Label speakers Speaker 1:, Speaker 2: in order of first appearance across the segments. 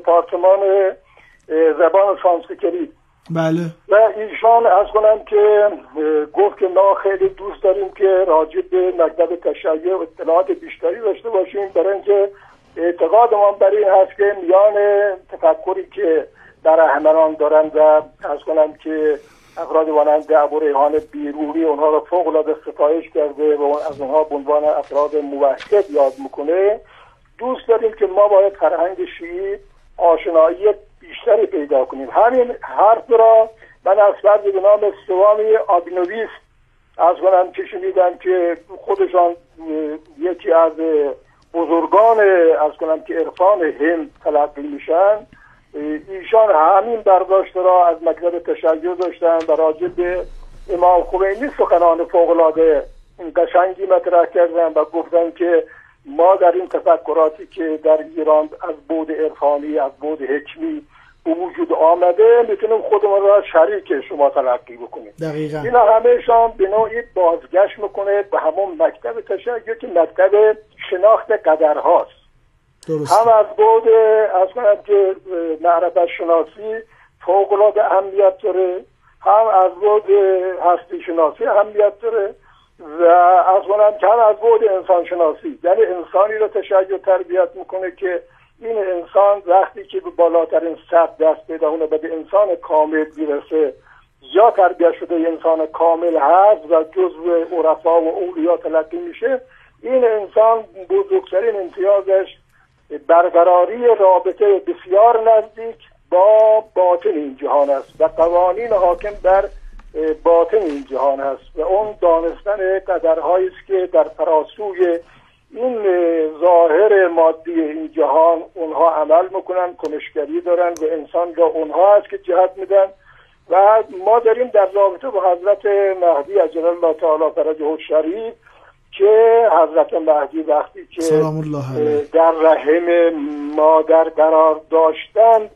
Speaker 1: دپارتمان زبان سانسکریت
Speaker 2: بله.
Speaker 1: و ایشان از کنم که گفت که ما خیلی دوست داریم که راجع به مکتب تشیع اطلاعات بیشتری داشته باشیم. برای اینکه اعتقادمان برای این هست که میان تفکری که در احمران دارن و از کنم که افراد مانند ابو ریحان بیرونی اونها رو فوق العاده ستایش کرده و از اونها به عنوان افراد موحد یاد می‌کنه. دوست داریم که ما باید فرهنگ شیعی آشنایی بیشتری پیدا کنیم. همین حرف را من از فرد به نام سوامی آبینویس از کنم که که خودشان یکی از بزرگان از کنم که عرفان هند تلقی میشن. ایشان همین برداشت را از مکتب تشیع داشتن و راجع به امام خمینی سخنان فوقلاده این قشنگی مطرح کردن و گفتن که ما در این تفکراتی که در ایران از بود عرفانی از بود حکمی به وجود آمده می‌تونیم خودمون را شریک شما تلقی بکنیم.
Speaker 2: دقیقا.
Speaker 1: اینا همهشان به نوعی بازگشت می‌کنه به همون مکتب تشیع که مکتب شناخت قدرهاست.
Speaker 2: درست
Speaker 1: هم از بود از کنم که معرفت شناسی فوق العاده اهمیت داره هم از بود هستی شناسی اهمیت داره. و از هم از بود انسان شناسی یعنی انسانی رو تشیع تربیت می‌کنه که این انسان وقتی که به بالاترین سطح دست پیدا کنه به انسان کامل می‌رسه یا تربیت شده انسان کامل هست و جزو عرفا و اولیا تلقی میشه این انسان بزرگترین امتیازش برقراری رابطه بسیار نزدیک با باطن این جهان است و قوانین حاکم در باطن این جهان است و اون دانستن قدرهایی است که در فراسوی این ظاهر مادی این جهان اونها عمل می‌کنن کنشگری دارن و انسان را اونها است که جهت میدن. و ما داریم در رابطه با حضرت مهدی عجل الله تعالی فرجه شریف که حضرت مهدی وقتی که
Speaker 2: سلام الله
Speaker 1: در رحم مادر قرار داشتند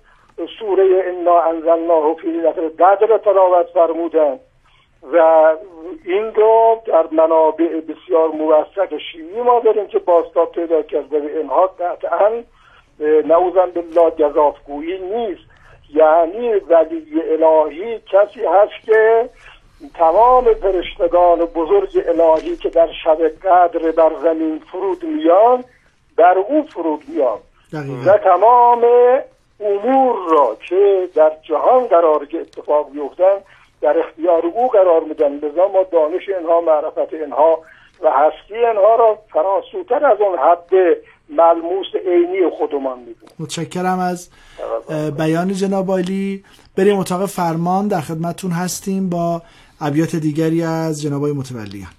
Speaker 1: سوره انا انزلناه فی ليله قدر تلاوت فرمودند و این رو در منابع بسیار موثق شیعی ما داریم که باستاب پیدا کرده و اینها قطعا نعوذن بالله گذافگویی نیست. یعنی ولی الهی کسی هست که تمام فرشتگان بزرگ الهی که در شب قدر بر زمین فرود میان در او فرود میان. و تمام امور را که در جهان قرار که اتفاق بیفتن در اختیار او قرار میدن. لذا ما دانش اینها معرفت اینها و هستی اینها را فراسوتر از اون حد ملموس عینی خودمان می‌دونیم
Speaker 2: متشکرم از بیان جناب عالی. بریم اتاق فرمان. در خدمتتون هستیم با ابیات دیگری از جناب متولیان.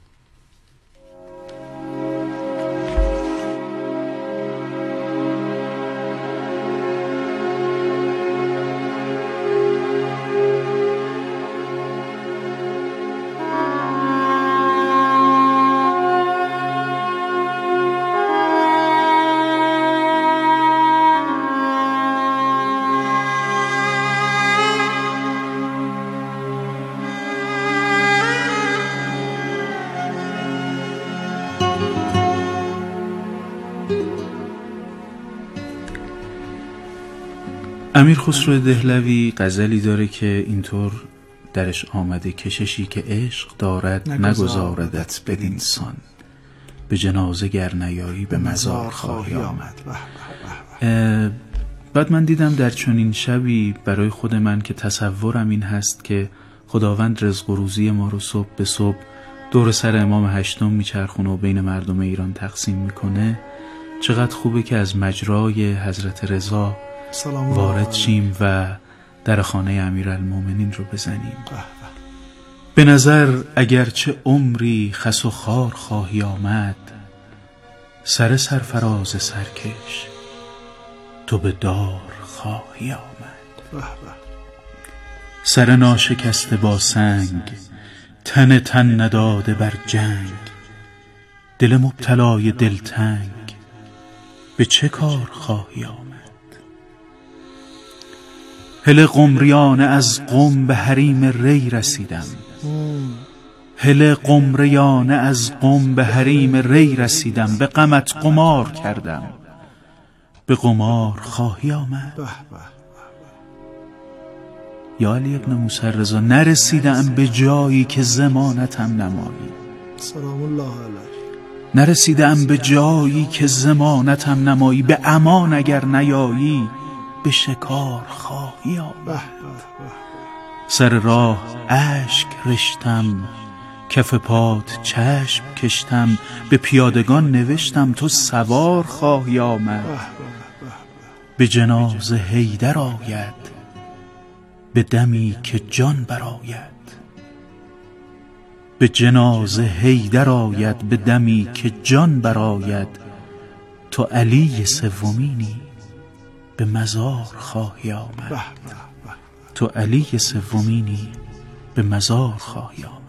Speaker 3: امیر خسرو دهلوی غزلی داره که اینطور درش آمده کششی که عشق دارد نگذاردت بدین سان. به جنازه گر نیایی به مزار خواهی آمد. بعد من دیدم در چنین شبی برای خود من که تصورم این هست که خداوند رزق و روزی ما رو صبح به صبح دور سر امام هشتم میچرخونه و بین مردم ایران تقسیم می‌کنه. چقدر خوبه که از مجرای حضرت رضا
Speaker 2: سلام.
Speaker 3: وارد. شیم و در خانه امیرالمومنین رو بزنیم.
Speaker 2: به
Speaker 3: نظر اگرچه عمری خس و خار خواهی آمد سر سرفراز سرکش تو به دار خواهی آمد. سر ناشکسته با سنگ تن تن نداده بر جنگ. دل مبتلای دلتنگ به چه کار خواهی آمد؟ هل قمریانه از قم به حریم ری رسیدم هل قمریانه از قم به حریم ری رسیدم به غمت قمار کردم به قمار خواهی آمد؟ یا علی ابن موسی رضا نرسیدم به جایی که زمانتم نمایی.
Speaker 2: سلام الله علیه.
Speaker 3: نرسیدم به جایی که زمانتم نمایی. به امان اگر نیایی به شکار خواهی آمد. سر راه اشک رشتم کف پات چشم کشتم به پیادگان نوشتم تو سوار خواهی آمد. به جناز هیدر آید به دمی که جان براید به جناز هیدر آید به دمی که جان براید تو علی سومینی به مزار خواهی آمد. تو علی سومینی به مزار خواهی آمد.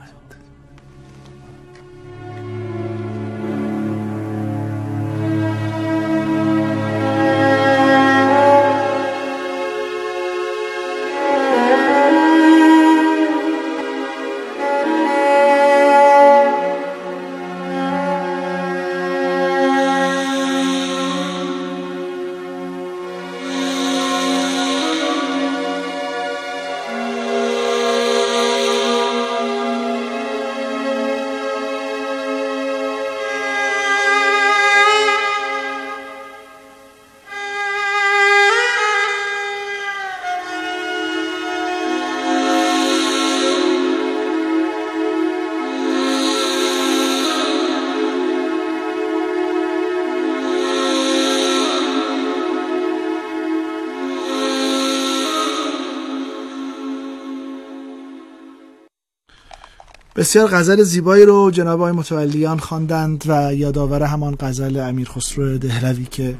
Speaker 2: بسیار غزل زیبایی رو جناب آقای متولیان خواندند و یادآور همان غزل امیر خسرو دهلوی که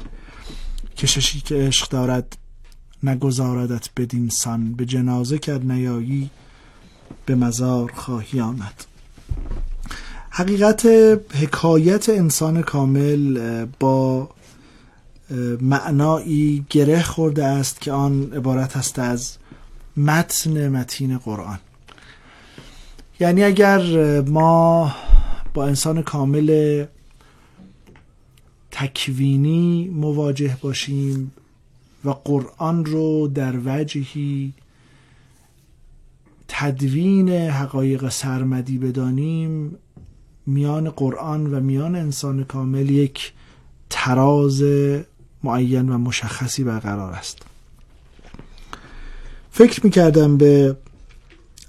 Speaker 2: کششی که عشق دارد نگذاردت بدین سان به جنازه کرد نیایی به مزار خواهی آمد. حقیقت حکایت انسان کامل با معنایی گره خورده است که آن عبارت است از متن متین قرآن. یعنی اگر ما با انسان کامل تکوینی مواجه باشیم و قرآن رو در وجهی تدوین حقایق سرمدی بدانیم میان قرآن و میان انسان کامل یک تراز معین و مشخصی برقرار است. فکر می‌کردم به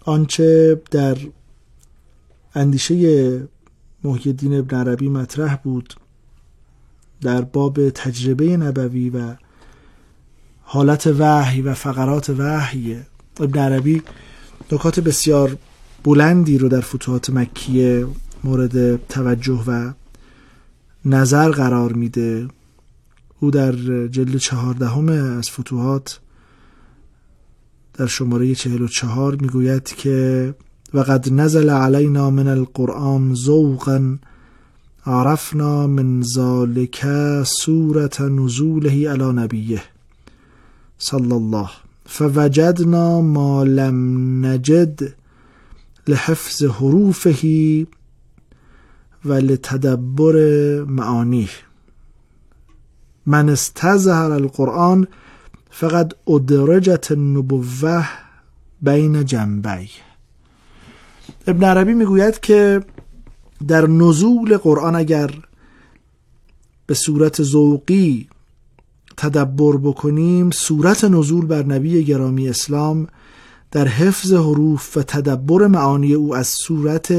Speaker 2: آنچه در اندیشه محی الدین ابن عربی مطرح بود در باب تجربه نبوی و حالت وحی و فقرات وحی. ابن عربی نکات بسیار بلندی رو در فتوحات مکیه مورد توجه و نظر قرار میده. او در جلد چهاردهم از فتوحات در شماره چهل و چهار می‌گوید که وقد نزل علينا من القرآن ذوقا عرفنا من ذلك سورة نزوله على نبيه صلى الله. فوجدنا ما لم نجد لحفظ حروفه ولتدبر معانيه. من استظهر القرآن فقد ادرجت النبوه بین جنبی ابن عربی می‌گوید که در نزول قرآن اگر به صورت ذوقی تدبر بکنیم صورت نزول بر نبی گرامی اسلام در حفظ حروف و تدبر معانی او از صورت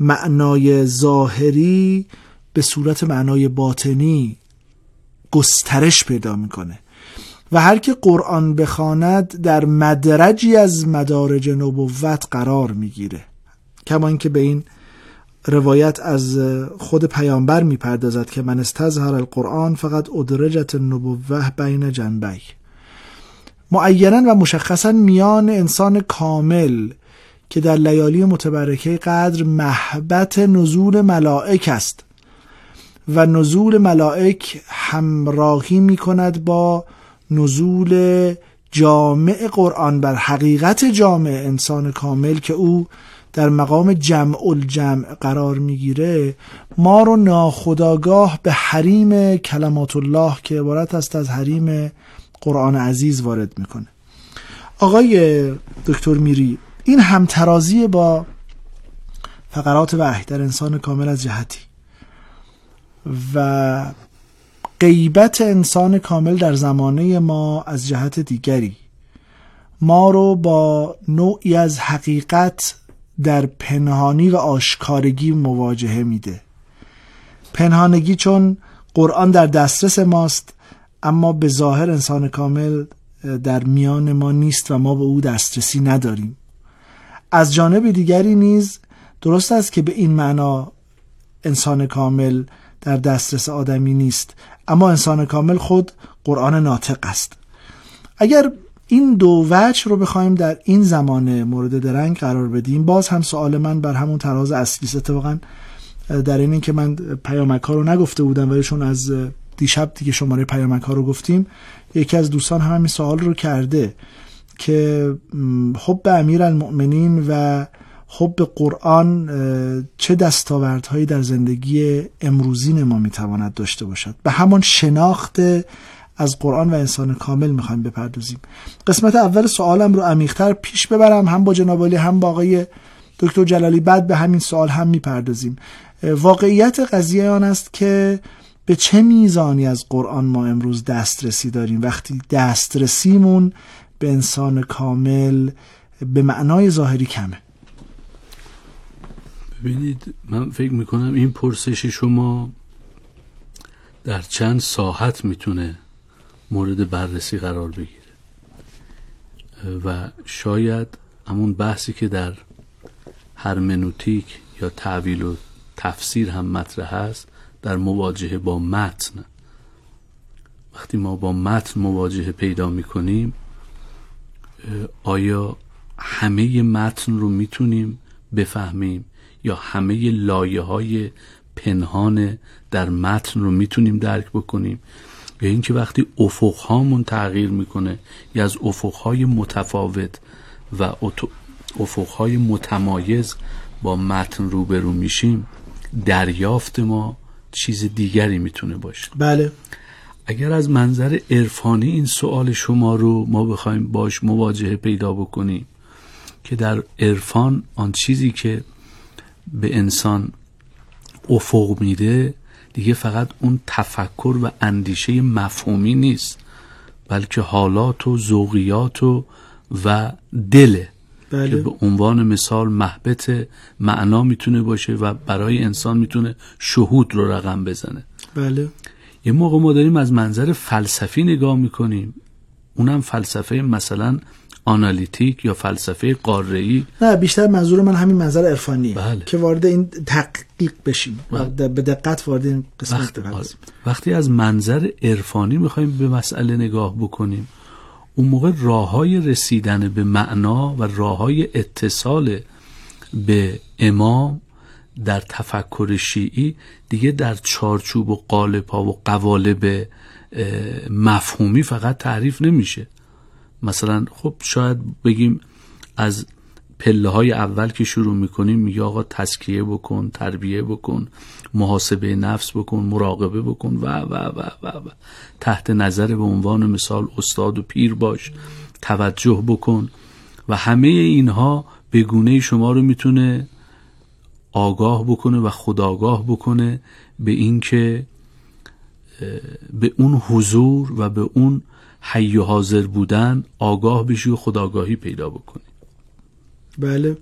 Speaker 2: معنای ظاهری به صورت معنای باطنی گسترش پیدا می‌کنه. و هر که قرآن بخواند در مدرجی از مدارج نبوت قرار می‌گیره. کما اینکه به این روایت از خود پیامبر می‌پردازد که من استظهر القرآن فقط ادرجت النبوه بین جنبی معینا و مشخصا میان انسان کامل که در لیالی متبرکه قدر محبت نزول ملائک است و نزول ملائک همراهی می کند با نزول جامع قرآن. بر حقیقت جامع انسان کامل که او در مقام جمع الجمع قرار می‌گیره ما رو ناخداگاه به حریم کلمات الله که عبارت است از حریم قرآن عزیز وارد می‌کنه. آقای دکتر میری این همترازی با فقرات وحی در انسان کامل از جهتی و غیبت انسان کامل در زمانه ما از جهت دیگری ما رو با نوعی از حقیقت در پنهانی و آشکارگی مواجهه میده. پنهانگی چون قرآن در دسترس ماست اما به ظاهر انسان کامل در میان ما نیست و ما به او دسترسی نداریم. از جانب دیگری نیز درست است که به این معنا انسان کامل در دسترس آدمی نیست اما انسان کامل خود قرآن ناطق است. اگر این دو وجه رو بخوایم در این زمانه مورد درنگ قرار بدیم. باز هم سوال من بر همون تراز اصلی است. اتفاقا در این که من پیامک ها رو نگفته بودم ولی چون از دیشب دیگه شماره پیامک ها رو گفتیم یکی از دوستان هم همین سوال رو کرده که حب امیر المؤمنین و حب قرآن چه دستاوردهایی در زندگی امروزین ما می‌تواند داشته باشد؟ به همان شناخت از قرآن و انسان کامل می‌خوایم بپردازیم. قسمت اول سوالم رو عمیقتر پیش ببرم هم با جناب هم با آقای دکتر جلالی. بعد به همین سوال هم می‌پردازیم. واقعیت قضیه آن است که به چه میزانی از قرآن ما امروز دسترسی داریم؟ وقتی دسترسیمون به انسان کامل به معنای ظاهری کمه.
Speaker 4: ببینید من فکر می‌کنم این پرسش شما در چند ساحت می‌تونه مورد بررسی قرار بگیره. و شاید همون بحثی که در هرمنوتیک یا تعویل و تفسیر هم مطرح هست در مواجهه با متن. وقتی ما با متن مواجهه پیدا می‌کنیم آیا همه متن رو می‌تونیم بفهمیم؟ یا همه لایه های پنهان در متن رو می‌تونیم درک بکنیم؟ یا اینکه وقتی افق هامون تغییر می‌کنه یا از افق های متفاوت و افق های متمایز با متن روبرو میشیم دریافت ما چیز دیگری می‌تونه باشه.
Speaker 2: بله.
Speaker 4: اگر از منظر عرفانی این سوال شما رو ما بخوایم باش مواجهه پیدا بکنیم که در عرفان آن چیزی که به انسان افق میده دیگه فقط اون تفکر و اندیشه مفهومی نیست بلکه حالات و ذوقیات و و دله
Speaker 2: بله.
Speaker 4: که به عنوان مثال محبت معنا می‌تونه باشه و برای انسان می‌تونه شهود رو رقم بزنه.
Speaker 2: بله.
Speaker 4: یه موقع ما داریم از منظر فلسفی نگاه می‌کنیم. اونم فلسفه مثلا آنالیتیک یا فلسفه قاره‌ای؟
Speaker 2: نه بیشتر منظور من همین منظر عرفانی
Speaker 4: بله.
Speaker 2: که وارد این تحقیق بشیم.
Speaker 4: بله.
Speaker 2: به دقت وارد این قسمت
Speaker 4: وقتی,
Speaker 2: بپردازیم
Speaker 4: وقتی از منظر عرفانی می‌خوایم به مسئله نگاه بکنیم اون موقع راه های رسیدن به معنا و راه های اتصال به امام در تفکر شیعی دیگه در چارچوب و قالب ها و قوالب مفهومی فقط تعریف نمیشه. مثلا خب شاید بگیم از پله های اول که شروع می‌کنیم میگه آقا تسکیه بکن تربیه بکن محاسبه نفس بکن مراقبه بکن و و و و, و. تحت نظر به عنوان مثال استاد و پیر باش توجه بکن و همه اینها به گونه شما رو می‌تونه آگاه بکنه و خداگاه بکنه به اینکه به اون حضور و به اون حی و حاضر بودن آگاه بشی و خداگاهی پیدا بکنی.
Speaker 2: بله.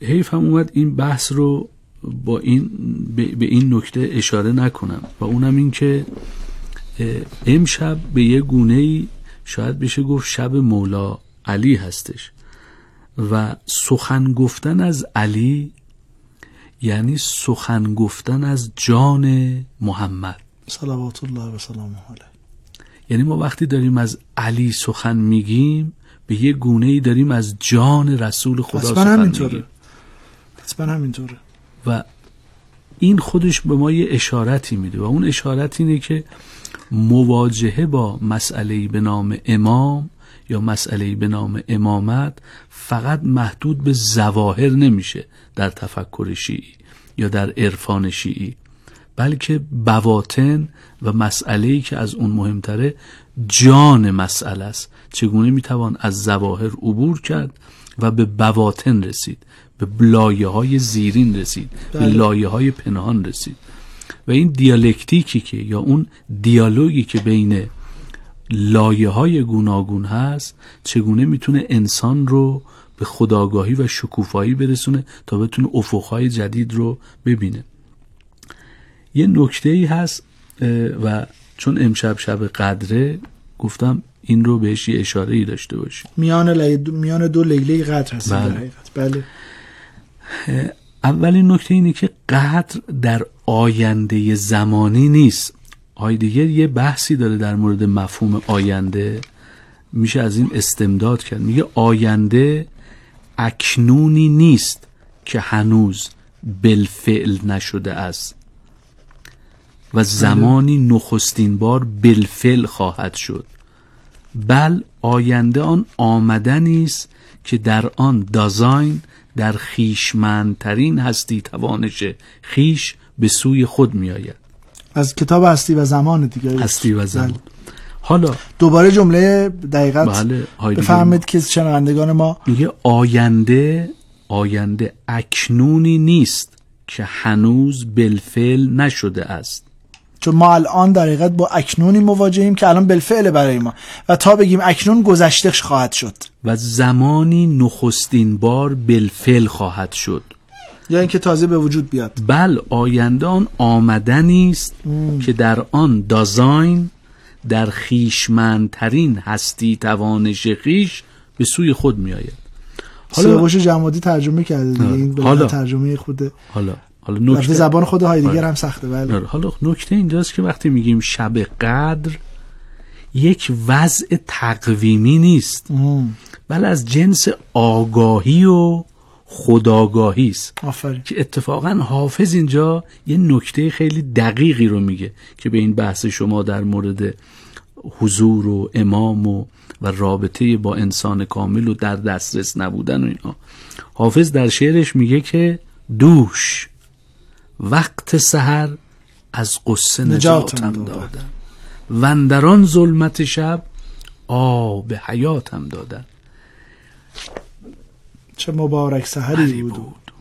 Speaker 4: حیف هم اومد این بحث رو با این به این نکته اشاره نکنم. و اونم این که امشب به یه گونه ای شاید بشه گفت شب مولا علی هستش. و سخن گفتن از علی یعنی سخن گفتن از جان محمد.
Speaker 2: صلوات الله و سلام علیه.
Speaker 4: یعنی ما وقتی داریم از علی سخن میگیم به یه گونه ای داریم از جان رسول خدا سخن
Speaker 2: همینطوره. همینطوره.
Speaker 4: و این خودش به ما یه اشارتی میده و اون اشارت اینه که مواجهه با مسئله به نام امام یا مسئله به نام امامت فقط محدود به زواهر نمیشه در تفکر شیعی یا در عرفان شیعی. بلکه بواطن و مسئله ای که از اون مهمتره جان مسئله است. چگونه می‌توان از زواهر عبور کرد و به بواطن رسید به لایه های زیرین رسید به
Speaker 2: بله.
Speaker 4: لایه های پنهان رسید. و این دیالکتیکی که یا اون دیالوگی که بین لایه های گوناگون هست چگونه می‌تونه انسان رو به خداگاهی و شکوفایی برسونه تا بتونه افقهای جدید رو ببینه. یه نکته ای هست و چون امشب شب قدره گفتم این رو بهش یه اشاره ای داشته باشیم.
Speaker 2: میان, لی... میان دو لیله قدر هست
Speaker 4: بله.
Speaker 2: بله.
Speaker 4: اولین نکته اینه که قدر در آینده زمانی نیست. هایدگر یه بحثی داره در مورد مفهوم آینده. میشه از این استمداد کرد. میگه آینده اکنونی نیست که هنوز بالفعل نشده است. و زمانی نخستین بار بالفعل خواهد شد. بل آینده آن آمدنی است که در آن دازاین در خیشمندترین هستی توانش خیش به سوی خود می آید
Speaker 2: از کتاب هستی و زمان دیگه.
Speaker 4: هستی و زمان.
Speaker 2: بله.
Speaker 4: حالا
Speaker 2: دوباره جمله دقیقت
Speaker 4: بله
Speaker 2: بفهمید که شنوندگان ما
Speaker 4: میگه آینده آینده اکنونی نیست که هنوز بالفعل نشده است.
Speaker 2: چون ما الان در حقیقت با اکنونی مواجهیم که الان بالفعل برای ما. و تا بگیم اکنون گذشته خواهد شد.
Speaker 4: و زمانی نخستین بار بالفعل خواهد شد.
Speaker 2: یا اینکه تازه به وجود بیاد.
Speaker 4: بل آینده آن آمدنی است که در آن دازاین در خیشمندترین هستی توانش خیش به سوی خود می آید حالا
Speaker 2: سیاوش جمادی ترجمه کرده دیگه.
Speaker 4: آره.
Speaker 2: این
Speaker 4: حالا.
Speaker 2: ترجمه خود
Speaker 4: حالا. حالا نکته
Speaker 2: زبان خود هایدگر
Speaker 4: آره.
Speaker 2: هم سخته بله.
Speaker 4: آره، حالا نکته اینجاست که وقتی میگیم شب قدر یک وضع تقویمی نیست. بل از جنس آگاهی و خداگاهی است. که اتفاقا حافظ اینجا یه نکته خیلی دقیقی رو میگه که به این بحث شما در مورد حضور و امام و و رابطه با انسان کامل و در دسترس نبودن و اینا. حافظ در شعرش میگه که دوش وقت سحر از قصه
Speaker 2: نجاتم دادن.
Speaker 4: دادن وندران ظلمت شب آب حیاتم دادن
Speaker 2: چه مبارک سحری بود.
Speaker 4: بود.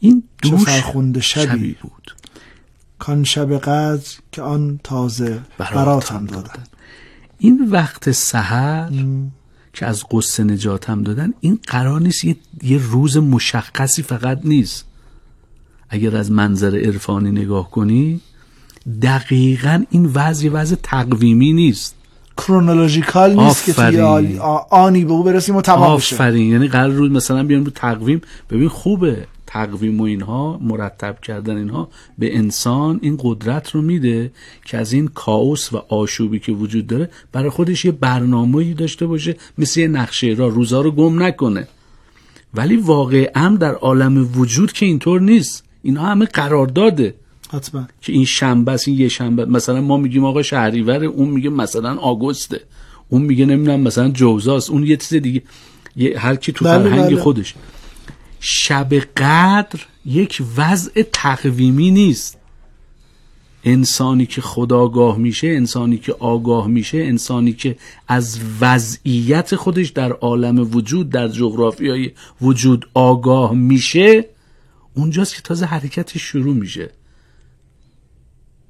Speaker 4: این
Speaker 2: چه
Speaker 4: دوش
Speaker 2: فرخنده شبی
Speaker 4: شبی بود.
Speaker 2: کان شب قدر که آن تازه براتم دادن
Speaker 4: این وقت سحر که از قصه نجاتم دادن این قرار نیست یه, یه روز مشخصی فقط نیست. اگر از منظر عرفانی نگاه کنی دقیقا این وضع وضع تقویمی نیست.
Speaker 2: کرونولوژیکال نیست که توی آنی به او برسیم و تمام بشه
Speaker 4: آفرین. یعنی قرار روز مثلا بیان رو تقویم. ببین خوبه تقویم و اینها مرتب کردن اینها به انسان این قدرت رو میده که از این کاوس و آشوبی که وجود داره برای خودش یه برنامه‌ای داشته باشه مثل یه نقشه را روزا رو گم نکنه. ولی واقعا در عالم وجود که اینطور نیست. اینها همه قرار داده
Speaker 2: حتما.
Speaker 4: که این شنبه است این یه شنبه. مثلا ما میگیم آقا شهریور اون میگه مثلا آگوسته. اون میگه نمی‌دونم مثلا جوزاست اون یه چیز دیگه. یه هر کی تو
Speaker 2: بله،
Speaker 4: فرهنگ
Speaker 2: بله.
Speaker 4: خودش. شب قدر یک وضع تقویمی نیست. انسانی که خداگاه میشه انسانی که آگاه میشه انسانی که از وضعیت خودش در عالم وجود در جغرافیای وجود آگاه میشه. اونجاست که تازه حرکتش شروع میشه.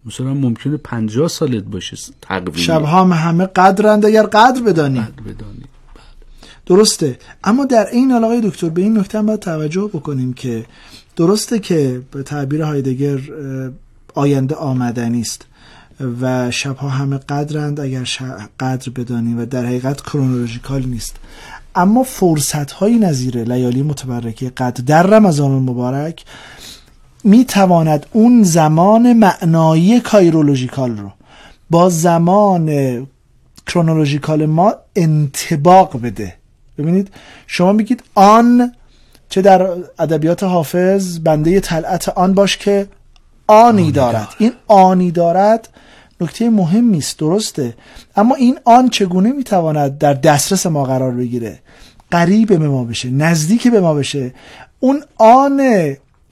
Speaker 4: مثلا ممکنه پنجاه سالت باشه تقویم.
Speaker 2: شبها هم همه قدرند اگر قدر بدانی.
Speaker 4: بدانی.
Speaker 2: درسته. اما در این حال آقای دکتر به این نکته هم باید توجه بکنیم که درسته که به تعبیر هایدگر آینده آمدنی است و شبها همه قدرند اگر قدر بدانیم و در حقیقت کرونولوژیکال نیست. اما فرصت های نظیر لیالی متبرکه قدر در رمضان المبارک می تواند اون زمان معنایی کایرولوژیکال رو با زمان کرونولوژیکال ما انتباق بده. ببینید شما میگید آن چه در ادبیات حافظ بنده طلعت آن باش که آنی دارد. این آنی دارد نکته مهمی است درسته. اما این آن چگونه می‌تواند در دسترس ما قرار بگیره؟ قریب به ما بشه نزدیک به ما بشه. اون آن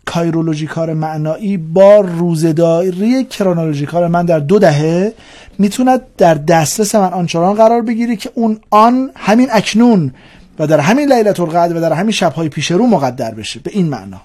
Speaker 2: کایرولوژیکار معنایی با روزداری کرونولوژیکار من در دو دهه می‌توند در دسترس من آنچنان قرار بگیره که اون آن همین اکنون و در همین لیلت القدر و در همین شبهای پیش رو مقدر بشه. به این معنا.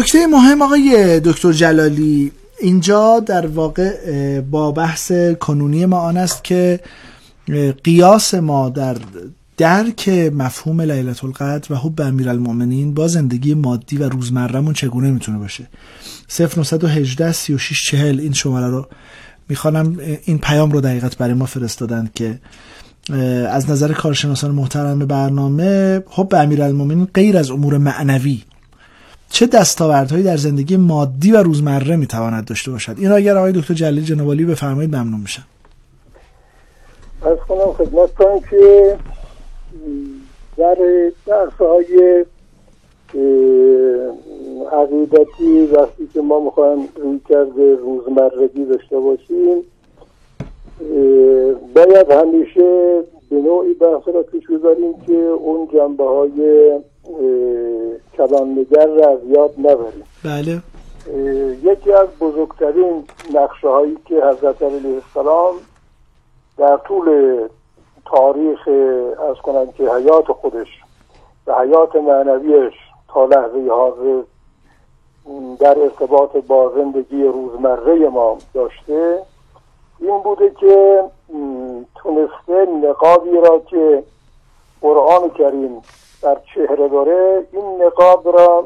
Speaker 2: نکته مهم آقای دکتر جلالی اینجا در واقع با بحث کنونی ما آن است که قیاس ما در درک مفهوم لیلت القدر و حب امیرالمؤمنین با زندگی مادی و روزمرهمون چگونه می‌تونه باشه؟ 0918 36 40 این شماره رو می‌خوانم. این پیام رو دقیقت برای ما فرستادن که از نظر کارشناسان محترم برنامه حب امیرالمؤمنین غیر از امور معنوی چه دستاوردهایی در زندگی مادی و روزمره می‌تواند داشته باشد؟ این را اگر آقای دکتر جلیل جنوالی بفرمایید ممنون میشم.
Speaker 1: از کنم خدمتتان که در درس های عقیدتی وقتی که ما می‌خوایم روی کرده روزمرگی داشته باشیم باید همیشه به نوعی بحث را پیش بذاریم که اون جنبه های کلاننگر را از یاد نبریم.
Speaker 2: بله.
Speaker 1: یکی از بزرگترین نقشه هایی که حضرت علیه السلام در طول تاریخ از کنم که حیات خودش و حیات معنویش تا لحظه حاضر در ارتباط با زندگی روزمره ما داشته این بوده که تونسته نقابی را که قرآن کریم در چهره داره این نقاب را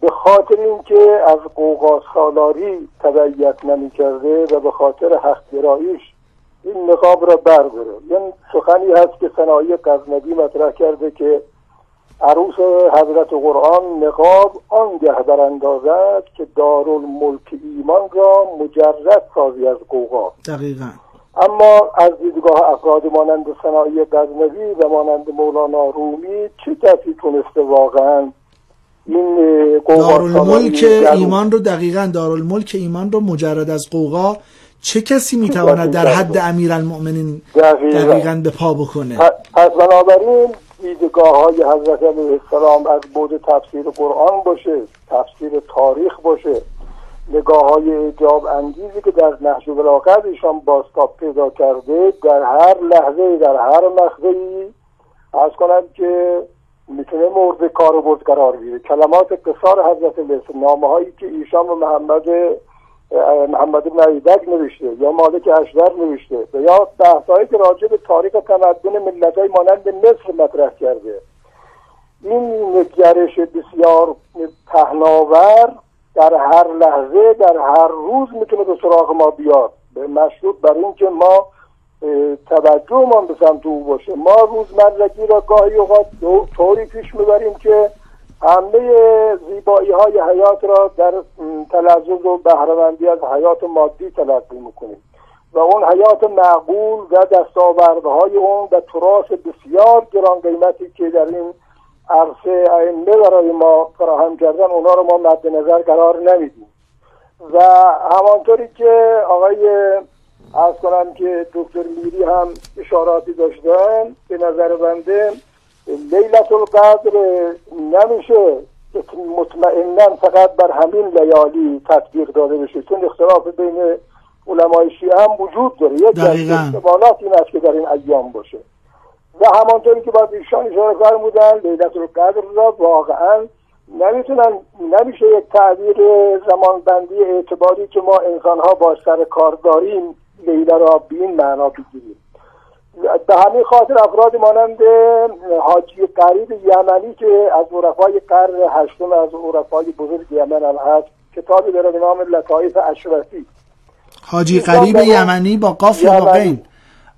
Speaker 1: به خاطر اینکه از قوقا سالاری تبعیت نمی کرده و به خاطر حق گراییش این نقاب را برداره یعنی سخنی هست که صنایع قزنبی مطرح کرده که عروس حضرت قرآن نقاب آنگه براندازد که دارالملک ایمان را مجرد سازی از قوقا
Speaker 2: دقیقا.
Speaker 1: اما از دیدگاه افراد مانند صنایع غزنوی و مانند مولانا رومی چه کسی تونسته واقعا این
Speaker 2: دارالملک ایمان رو دقیقا دارالملک ایمان رو مجرد از قوقا چه کسی می‌تواند در حد امیرالمؤمنین دقیقا. دقیقا به پا بکنه؟
Speaker 1: پس بنابراین دیدگاه های حضرت علیه السلام از بود تفسیر قرآن باشه تفسیر تاریخ باشه. نگاه های اجاب انگیزی که در نحش بلاغت ایشان باستاب پیدا کرده در هر لحظه در هر مخزه ای از کنم که می‌تونه مورد کار برد قرار بگیره کلمات قصار حضرت لیس نامه هایی که ایشان و محمد محمد بن نوشته یا مالک اشدر نوشته و یا بحثهایی که راجع به تاریخ تمدن ملت های مانند مصر مطرح کرده. این نگرش بسیار پهناور در هر لحظه در هر روز می‌تونه به سراغ ما بیاد. به مشروط بر اینکه ما توجهمان به سمت او باشه. ما روزمرگی را گاهی اوقات طوری پیش می‌بریم که همه زیبایی های حیات را در تلزز و بهرهمندی از حیات مادی تلقی می‌کنیم. و اون حیات معقول و دستاوردهای اون و تراس بسیار گران قیمتی که در این عرصه ائمه برای ما فراهم کردن اونا رو ما مد نظر قرار نمیدیم. و همانطوری که آقای از کنم که دکتر میری هم اشاراتی داشتن به نظر بنده لیلت القدر نمیشه مطمئنا فقط بر همین لیالی تطبیق داده بشه چون اختلاف بین علمای شیعه هم وجود داره. یک احتمالات این است که در این ایام باشه. و همانطوری که باید ایشان اشاره فرمودن لیلت القدر را واقعا نمی‌تونن نمیشه یک تعبیر زمانبندی اعتباری که ما انسان ها با سر کار داریم لیله را به این معنا بگیریم. به همین خاطر افراد مانند حاجی قریب یمنی که از عرفای قرن هشتم از عرفای بزرگ یمن هم هست کتابی داره به نام لطایف اشرفی.
Speaker 2: حاجی قریب یمنی با قاف یا با قین.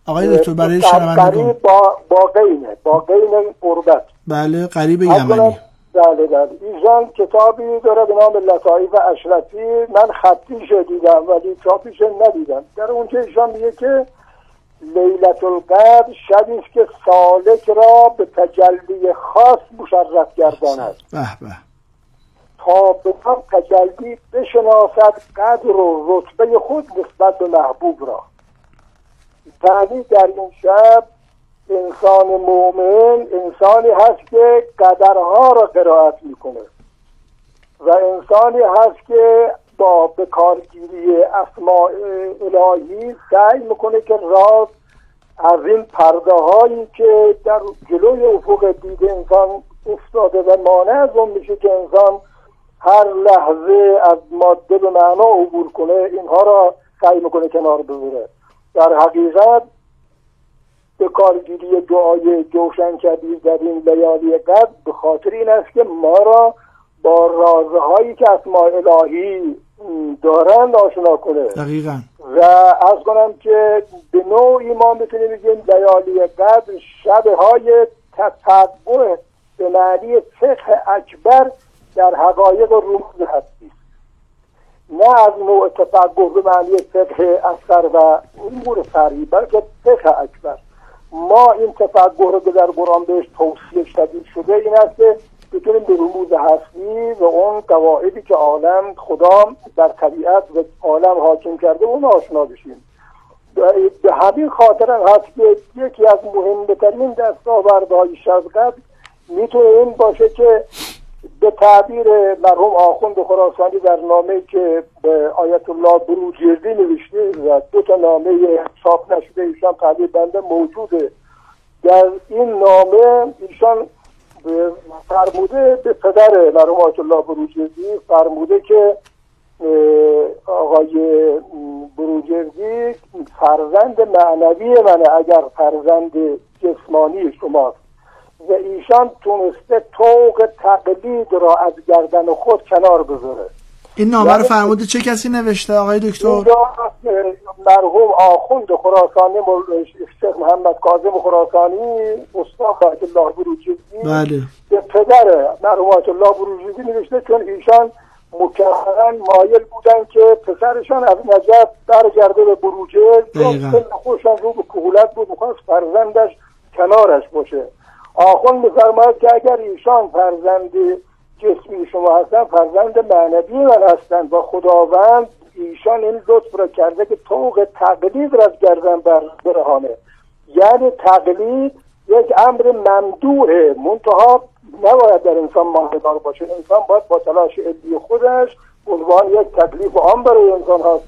Speaker 2: آقای دکتر برای شنوندگان.
Speaker 1: با با قینه با قین قربت.
Speaker 2: بله قریب یمنی.
Speaker 1: بله بله. ایشان کتابی داره به نام لطایف اشرفی. من خطیش دیدم ولی چاپیش ندیدم. در اونجا ایشان میگه که لیلت القدر شبی است که سالک را به تجلی خاص مشرف گرداند.
Speaker 2: به به
Speaker 1: تا به تجلی بشناسد قدر و رتبه خود نسبت به محبوب را. یعنی در این شب انسان مؤمن انسانی هست که قدرها را قرائت می‌کنه و انسانی هست که با به کارگیری اسماء الهی سعی می‌کنه که راز از این پرده هایی که در جلوی افق دید انسان افتاده و مانع از اون میشه که انسان هر لحظه از ماده به معنا عبور کنه اینها را سعی می‌کنه کنار بذاره در حقیقت به کارگیری دعای جوشن کبیر در این لیالی قد به خاطر این است که ما را با رازهایی که اسماء الهی دارن آشنا کنه.
Speaker 2: دقیقا.
Speaker 1: و از کنم که به نوعی ما می‌تونیم بگیم لیالی قدر شبه های تطبع به معنی فقه اکبر در حقایق رموز هستی نه از نوع تفقه به معنی فقه اصغر و امور فرعی بلکه فقه اکبر. ما این تفقه رو که در قرآن بهش توصیه شدید شده این است که بتونیم به رموز هستی و اون قواعدی که عالم خدا در طبیعت و عالم حاکم کرده اون آشنا بشیم. به همین خاطر هست که یکی از مهمترین دستاوردهای شفقت می‌تونه این باشه که به تعبیر مرحوم آخوند خراسانی در نامه که به آیت الله بروجردی نوشته و دو تا نامه چاپ نشده ایشان تعبیر بنده موجوده. در این نامه ایشان فرموده به پدر مرحوم آیت الله بروجردی فرموده که آقای بروجردی فرزند معنوی منه اگر فرزند جسمانی شماست. و ایشان تونسته توق تقلید را از گردن خود کنار بذاره.
Speaker 2: این نامه رو فرموده چه کسی نوشته آقای دکتر؟
Speaker 1: مرحوم آخوند خراسانی شیخ محمد کاظم خراسانی استاد آیت الله بروجردی.
Speaker 2: بله.
Speaker 1: به پدر مرحوم آیت الله بروجردی نوشته چون ایشان مکررن مایل بودن که پسرشان از نجف برگرده به بروجه چون خوشان رو به کهولت بود می‌خواست فرزندش کنارش باشه. آخون میفرماید که اگر ایشان فرزند جسمی شما هستن فرزند معنوی من هستند و خداوند ایشان این لطف را کرده که طوق تقلید را از گردن بر برهانه. یعنی تقلید یک امر ممدوعه منتها نباید در انسان ماندگار باشه. انسان باید با تلاش علمی خودش عنوان یک تکلیف عام برای انسان هاست.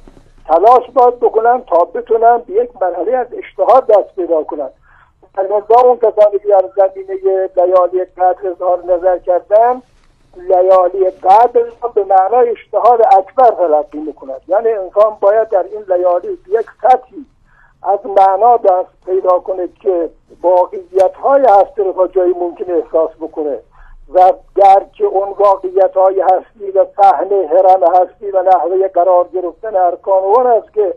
Speaker 1: تلاش باید بکنن تا بتونن به یک مرحله از اشتهاد دست پیدا کنن. لذا اون کسانی که در زمینه لیالی قدر اظهار نظر کردن لیالی قدر به معنای اشتهاد اکبر تلقی می‌کند. یعنی انسان باید در این لیالی یک سطحی از معنا دست پیدا کنه که واقعیت های هستی رو جایی ممکن احساس بکنه و درک اون واقعیت های هستی و فهم حرم هستی و نحوه قرار گرفتن ارکان اون است که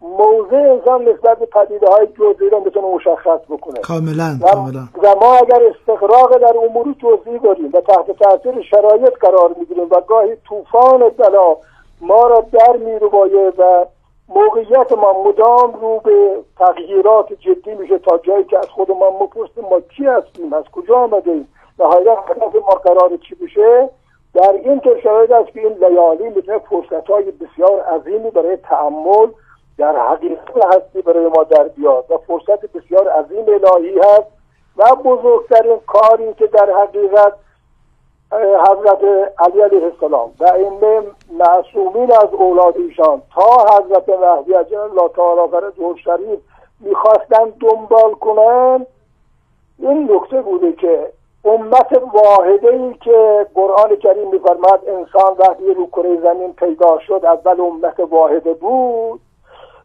Speaker 1: موضع انسان نسبت به پدیده های جزئی رو بتونه مشخص بکنه.
Speaker 2: کاملا
Speaker 1: و,
Speaker 2: کاملا.
Speaker 1: و ما اگر استقراق در امور جزئی داریم و تحت تاثیر شرایط قرار می‌گیریم و گاهی طوفان بلا ما را در میروبایه و موقعیت ما مدام رو به تغییرات جدی میشه تا جایی که از خودمان مپرسیم ما کی هستیم از کجا آمده ایم نهایت هدف ما قرار چی بشه. در این طور شرایط است که این لیالی می‌تونه فرصت های بسیار عظیمی برای تعمل در حقیقت هستی برای ما در بیاد و فرصت بسیار عظیم الهی هست و بزرگترین کاری که در حقیقت حضرت علی علیه السلام و این معصومین از اولاد ایشان تا حضرت مهدی عجل الله تعالی فرجه شریف می‌خواستن دنبال کنن این نکته بوده که امت واحده ای که قرآن کریم میفرماد انسان وقتی رو کره زمین پیدا شد اول امت واحده بود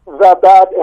Speaker 1: و بعد